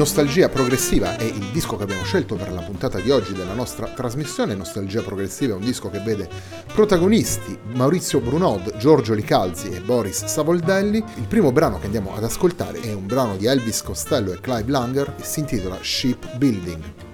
Nostalgia Progressiva è il disco che abbiamo scelto per la puntata di oggi della nostra trasmissione. Nostalgia Progressiva è un disco che vede protagonisti Maurizio Brunod, Giorgio Licalzi e Boris Savoldelli. Il primo brano che andiamo ad ascoltare è un brano di Elvis Costello e Clive Langer e si intitola Shipbuilding.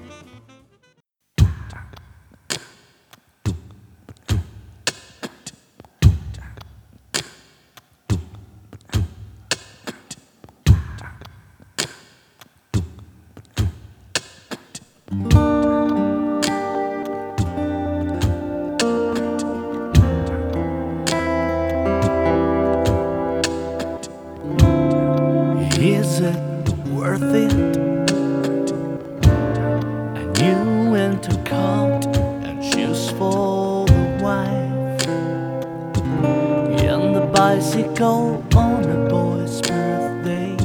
Bicycle on a boy's birthday?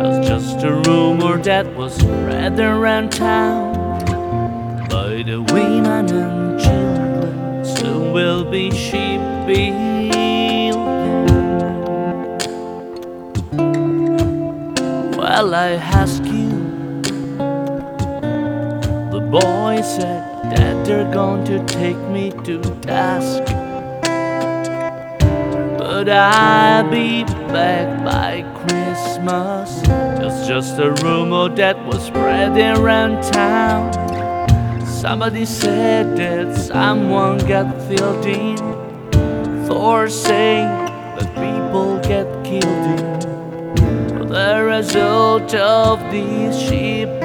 Was just a rumor that was spread around town. By the women and children. Soon will be sheep Well, I ask you, the boy said that they're going to take me to task but I'll be back by Christmas. It's just a rumor that was spreading around town. Somebody said that someone got filled in. Thor saying that people get killed in. The result of this shipbuilding.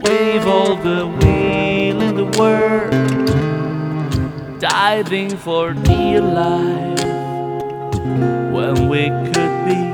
We've all the wheel in the world diving for dear life when we could be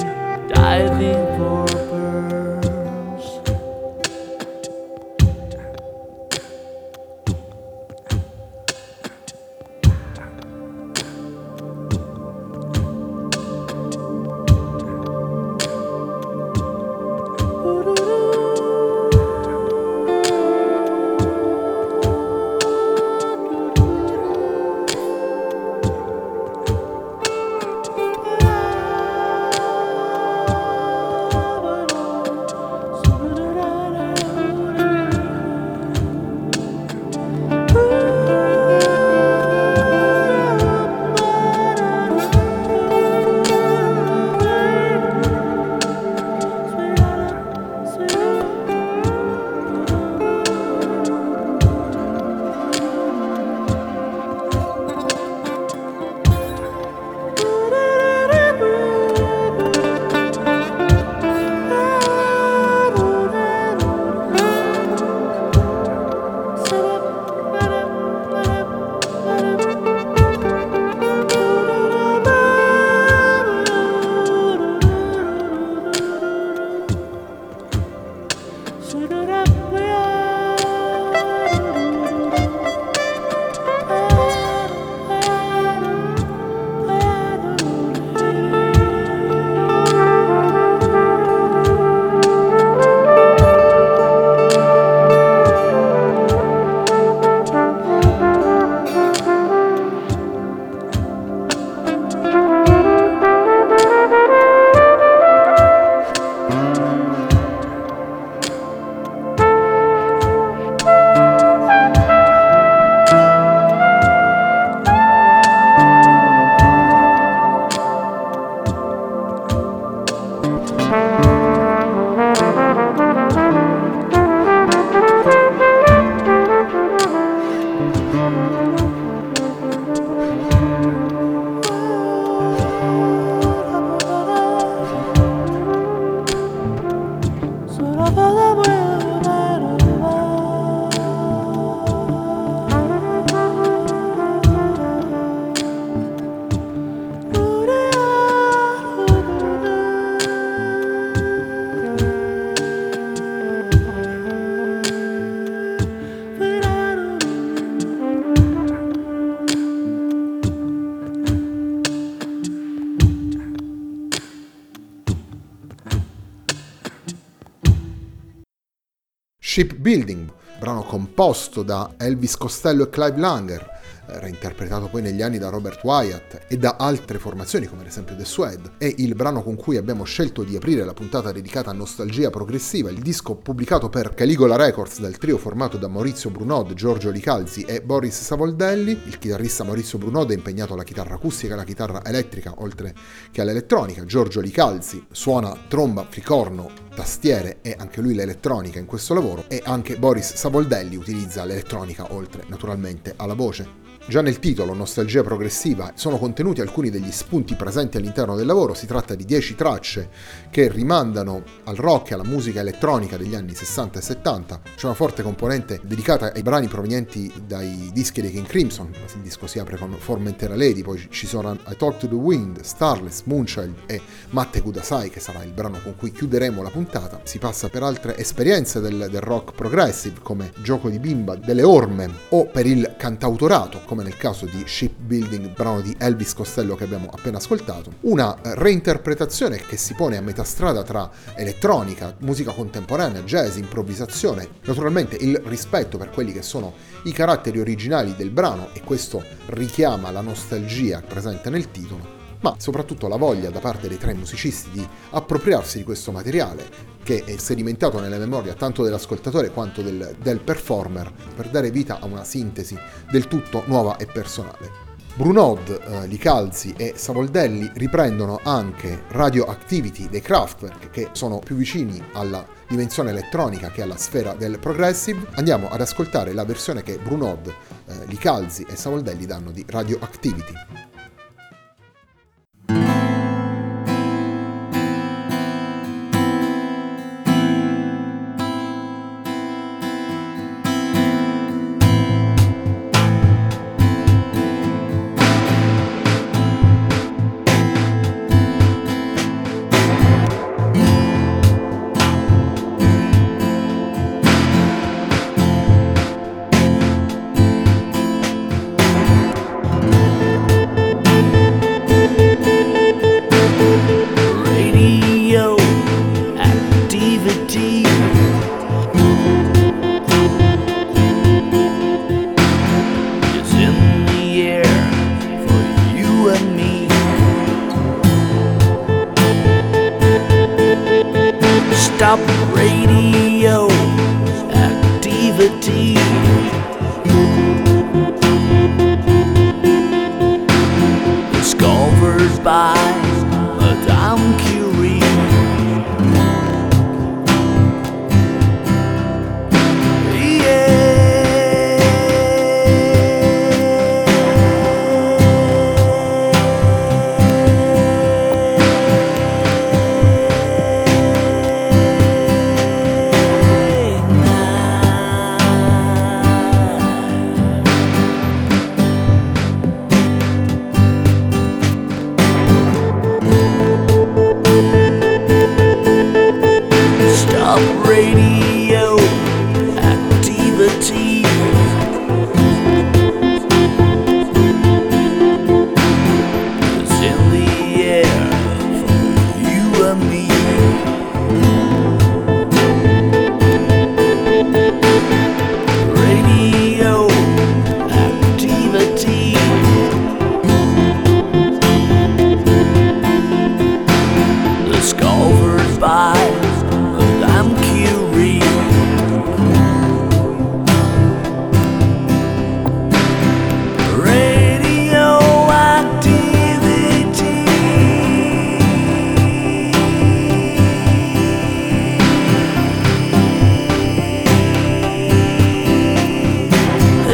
Shipbuilding, brano composto da Elvis Costello e Clive Langer, reinterpretato poi negli anni da Robert Wyatt e da altre formazioni come ad esempio The Swed, è il brano con cui abbiamo scelto di aprire la puntata dedicata a nostalgia progressiva, il disco pubblicato per Caligola Records dal trio formato da Maurizio Brunod, Giorgio Licalzi e Boris Savoldelli. Il chitarrista Maurizio Brunod è impegnato alla chitarra acustica e alla chitarra elettrica oltre che all'elettronica. Giorgio Licalzi suona tromba, fricorno, tastiere e anche lui l'elettronica in questo lavoro e anche Boris Savoldelli utilizza l'elettronica oltre naturalmente alla voce. Già nel titolo, Nostalgia progressiva, sono contenuti alcuni degli spunti presenti all'interno del lavoro, si tratta di 10 tracce che rimandano al rock e alla musica elettronica degli anni 60 e 70, c'è una forte componente dedicata ai brani provenienti dai dischi dei King Crimson, il disco si apre con Formentera Lady, poi ci sono I Talk to the Wind, Starless, Moonchild e Matte Kudasai che sarà il brano con cui chiuderemo la puntata, si passa per altre esperienze del, del rock progressive come Gioco di Bimba, delle Orme o per il cantautorato come nel caso di Shipbuilding, brano di Elvis Costello che abbiamo appena ascoltato, una reinterpretazione che si pone a metà strada tra elettronica, musica contemporanea, jazz, improvvisazione, naturalmente il rispetto per quelli che sono i caratteri originali del brano e questo richiama la nostalgia presente nel titolo, ma soprattutto la voglia da parte dei tre musicisti di appropriarsi di questo materiale che è sedimentato nella memoria tanto dell'ascoltatore quanto del, del performer per dare vita a una sintesi del tutto nuova e personale. Brunod, eh, Licalzi e Savoldelli riprendono anche Radioactivity dei Kraftwerk che sono più vicini alla dimensione elettronica che alla sfera del progressive. Andiamo ad ascoltare la versione che Brunod, eh, Licalzi e Savoldelli danno di Radioactivity.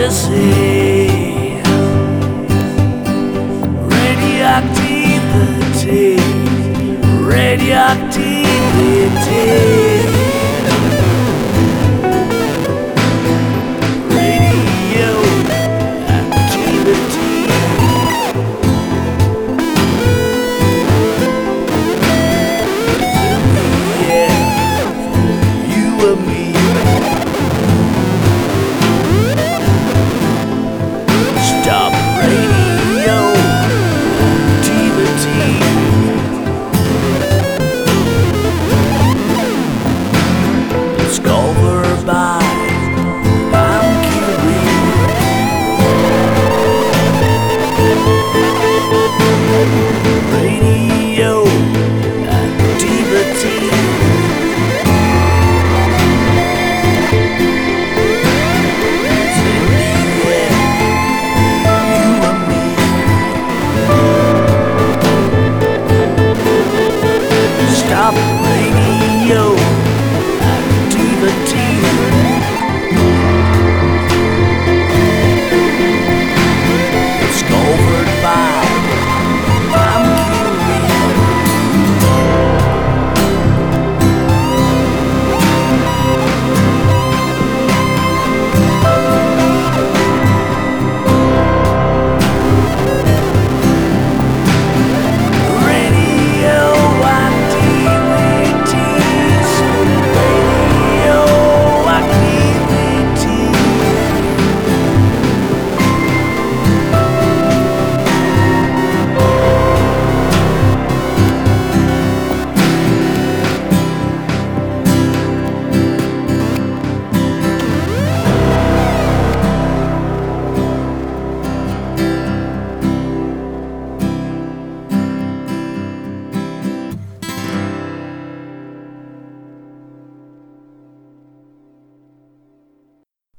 legacy Radioactivity Radioactivity.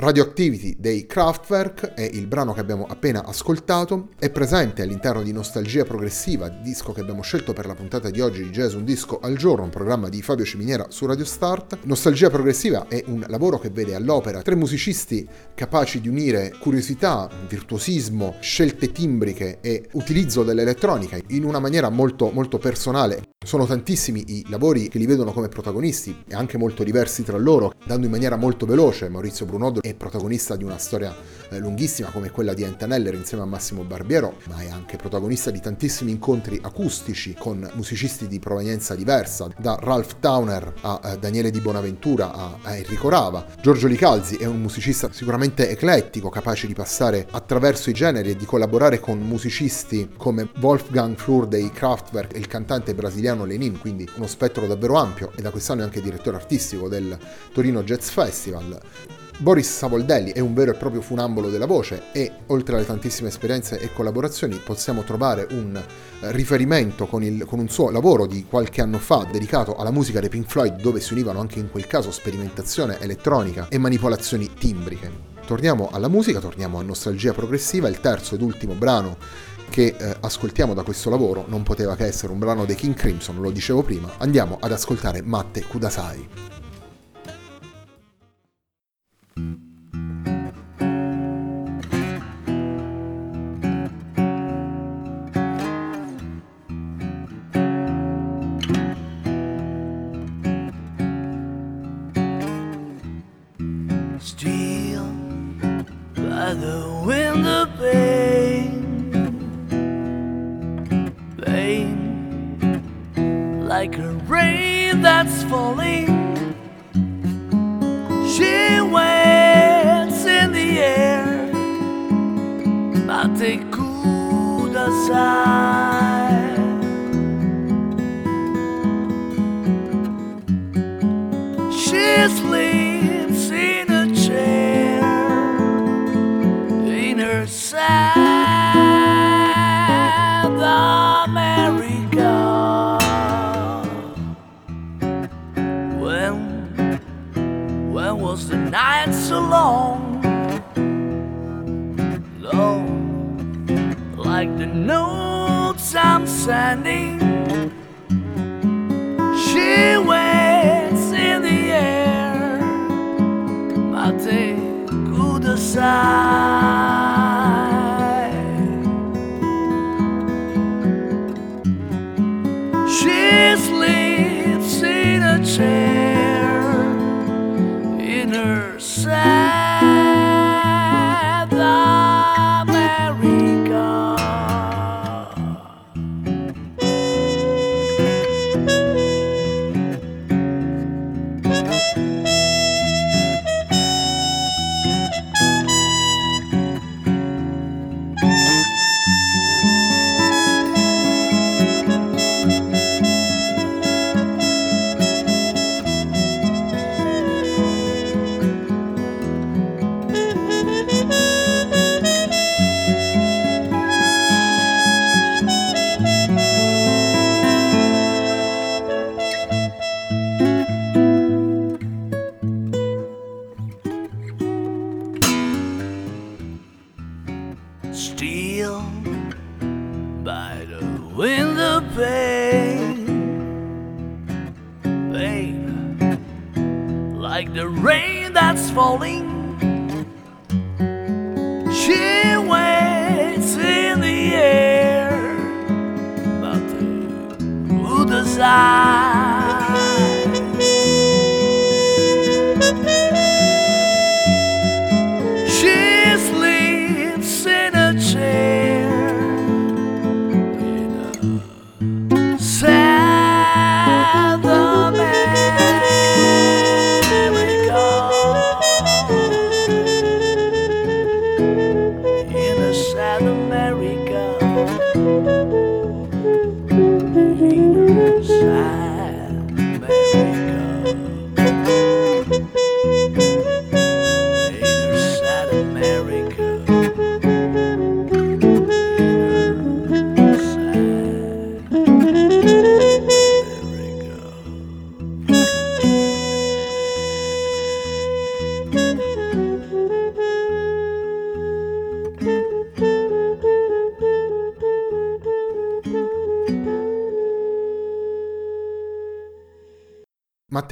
Radioactivity dei Kraftwerk è il brano che abbiamo appena ascoltato, è presente all'interno di Nostalgia Progressiva, disco che abbiamo scelto per la puntata di oggi di Jazz Un Disco al Giorno, un programma di Fabio Ciminiera su Radio Start. Nostalgia Progressiva è un lavoro che vede all'opera tre musicisti capaci di unire curiosità, virtuosismo, scelte timbriche e utilizzo dell'elettronica in una maniera molto, molto personale. Sono tantissimi i lavori che li vedono come protagonisti e anche molto diversi tra loro, dando in maniera molto veloce Maurizio Brunod è protagonista di una storia eh, lunghissima come quella di Antaneller insieme a Massimo Barbiero, ma è anche protagonista di tantissimi incontri acustici con musicisti di provenienza diversa, da Ralph Towner a eh, Daniele Di Bonaventura a, a Enrico Rava. Giorgio Licalzi è un musicista sicuramente eclettico, capace di passare attraverso i generi e di collaborare con musicisti come Wolfgang Flur dei Kraftwerk e il cantante brasiliano Lenin, quindi uno spettro davvero ampio e da quest'anno è anche direttore artistico del Torino Jazz Festival. Boris Savoldelli è un vero e proprio funambolo della voce e oltre alle tantissime esperienze e collaborazioni possiamo trovare un eh, riferimento con, il, con, un suo lavoro di qualche anno fa dedicato alla musica dei Pink Floyd dove si univano anche in quel caso sperimentazione elettronica e manipolazioni timbriche. Torniamo alla musica, torniamo a Nostalgia Progressiva, il terzo ed ultimo brano che eh, ascoltiamo da questo lavoro non poteva che essere un brano dei King Crimson, lo dicevo prima, andiamo ad ascoltare Matte Kudasai. like a rain that's falling. She waits in the air, but they could decide. nights so long, long, like the notes I'm sending. She waits in the air, my day.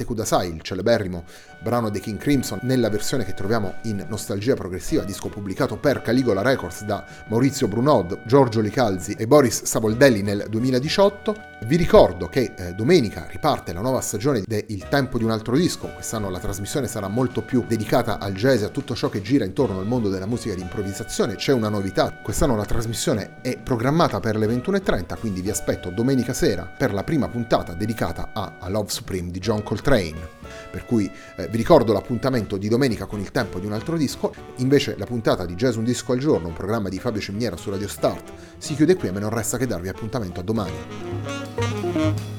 Kudasai, il celeberrimo brano dei King Crimson, nella versione che troviamo in Nostalgia Progressiva, disco pubblicato per Caligola Records da Maurizio Brunod, Giorgio Licalzi e Boris Savoldelli nel 2018. Vi ricordo che eh, domenica riparte la nuova stagione di Il tempo di un altro disco, quest'anno la trasmissione sarà molto più dedicata al jazz e a tutto ciò che gira intorno al mondo della musica di improvvisazione, c'è una novità, quest'anno la trasmissione è programmata per le 21.30, quindi vi aspetto domenica sera per la prima puntata dedicata a, a Love Supreme di John Coltrane. Per cui eh, vi ricordo l'appuntamento di domenica con il tempo di un altro disco, invece la puntata di Jazz Un Disco al Giorno, un programma di Fabio Ciminiera su Radio Start, si chiude qui e me non resta che darvi appuntamento a domani.